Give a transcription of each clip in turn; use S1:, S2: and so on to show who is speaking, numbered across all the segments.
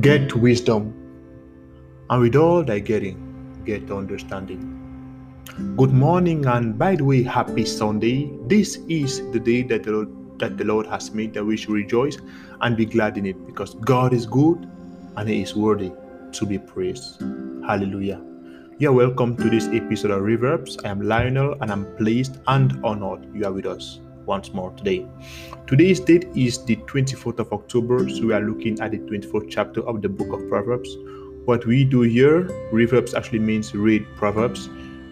S1: Get wisdom, and with all thy getting, get understanding. Good morning, and by the way, happy Sunday. This is the day that the Lord, that the Lord has made, that we should rejoice and be glad in it, because God is good and He is worthy to be praised. Hallelujah. You are welcome to this episode of Reverbs. I am Lionel, and I'm pleased and honored you are with us once more today. Today's date is the 24th of October, so we are looking at the 24th chapter of the book of Proverbs. What we do here, Reverbs actually means read Proverbs.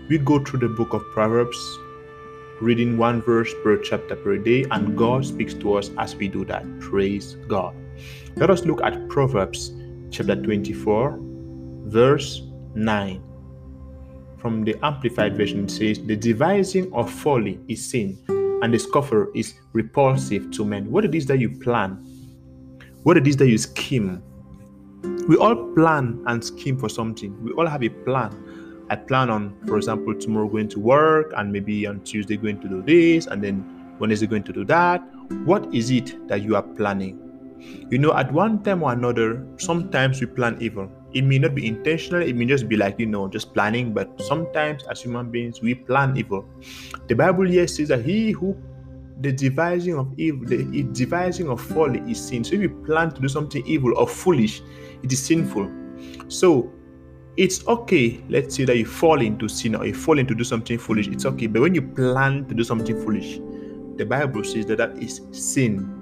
S1: We go through the book of Proverbs, reading one verse per chapter per day, and God speaks to us as we do that. Praise God. Let us look at Proverbs chapter 24, verse 9 from the Amplified Version it says, The devising of folly is sin, and the is repulsive to men. What it is that you plan, what it is that you scheme. We all plan and scheme for something. We all have a plan. I plan on, for example, tomorrow going to work, and maybe on Tuesday going to do this, and then Wednesday going to do that. What is it that you are planning? You know, at one time or another, sometimes we plan evil. It may not be intentional, it may just be like, you know, just planning, but sometimes as human beings, we plan evil. The Bible here says that he who the devising of evil, the devising of folly is sin. So if you plan to do something evil or foolish, it is sinful. So it's okay, let's say that you fall into sin or you fall into do something foolish, it's okay. But when you plan to do something foolish, the Bible says that that is sin.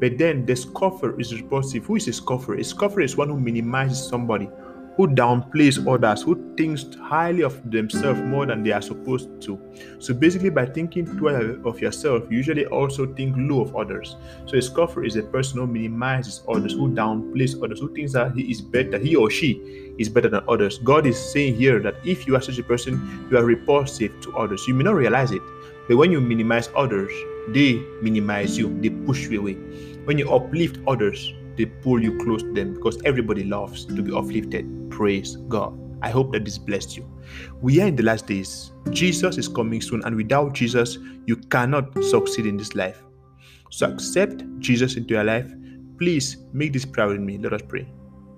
S1: But then the scoffer is repulsive. Who is a scoffer? A scoffer is one who minimizes somebody, who downplays others, who thinks highly of themselves more than they are supposed to. So basically, by thinking twice of yourself, you usually also think low of others. So a scoffer is a person who minimizes others, who downplays others, who thinks that he is better, he or she is better than others. God is saying here that if you are such a person, you are repulsive to others. You may not realize it, but when you minimize others, they minimize you, they push you away. When you uplift others, they pull you close to them because everybody loves to be uplifted. Praise God. I hope that this blessed you. We are in the last days. Jesus is coming soon, and without Jesus, you cannot succeed in this life. So accept Jesus into your life. Please make this prayer with me. Let us pray.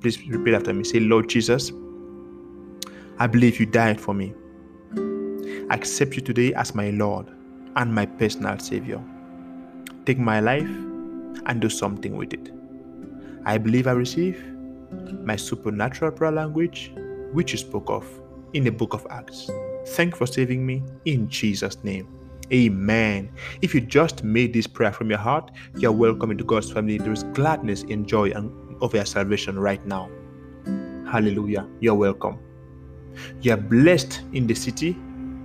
S1: Please repeat after me. Say, Lord Jesus, I believe you died for me. I accept you today as my Lord and my personal Savior. Take my life and do something with it. I believe I receive my supernatural prayer language, which you spoke of in the book of Acts. Thank you for saving me in Jesus' name. Amen. If you just made this prayer from your heart, you're welcome into God's family. There is gladness and joy of your salvation right now. Hallelujah. You're welcome. You're blessed in the city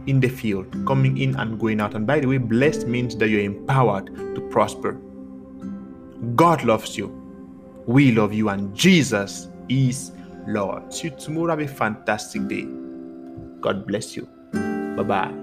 S1: in the field, coming in and going out. And by the way, blessed means that you're empowered to prosper. God loves you. We love you, and Jesus is Lord. See you tomorrow. Have a fantastic day. God bless you. Bye bye.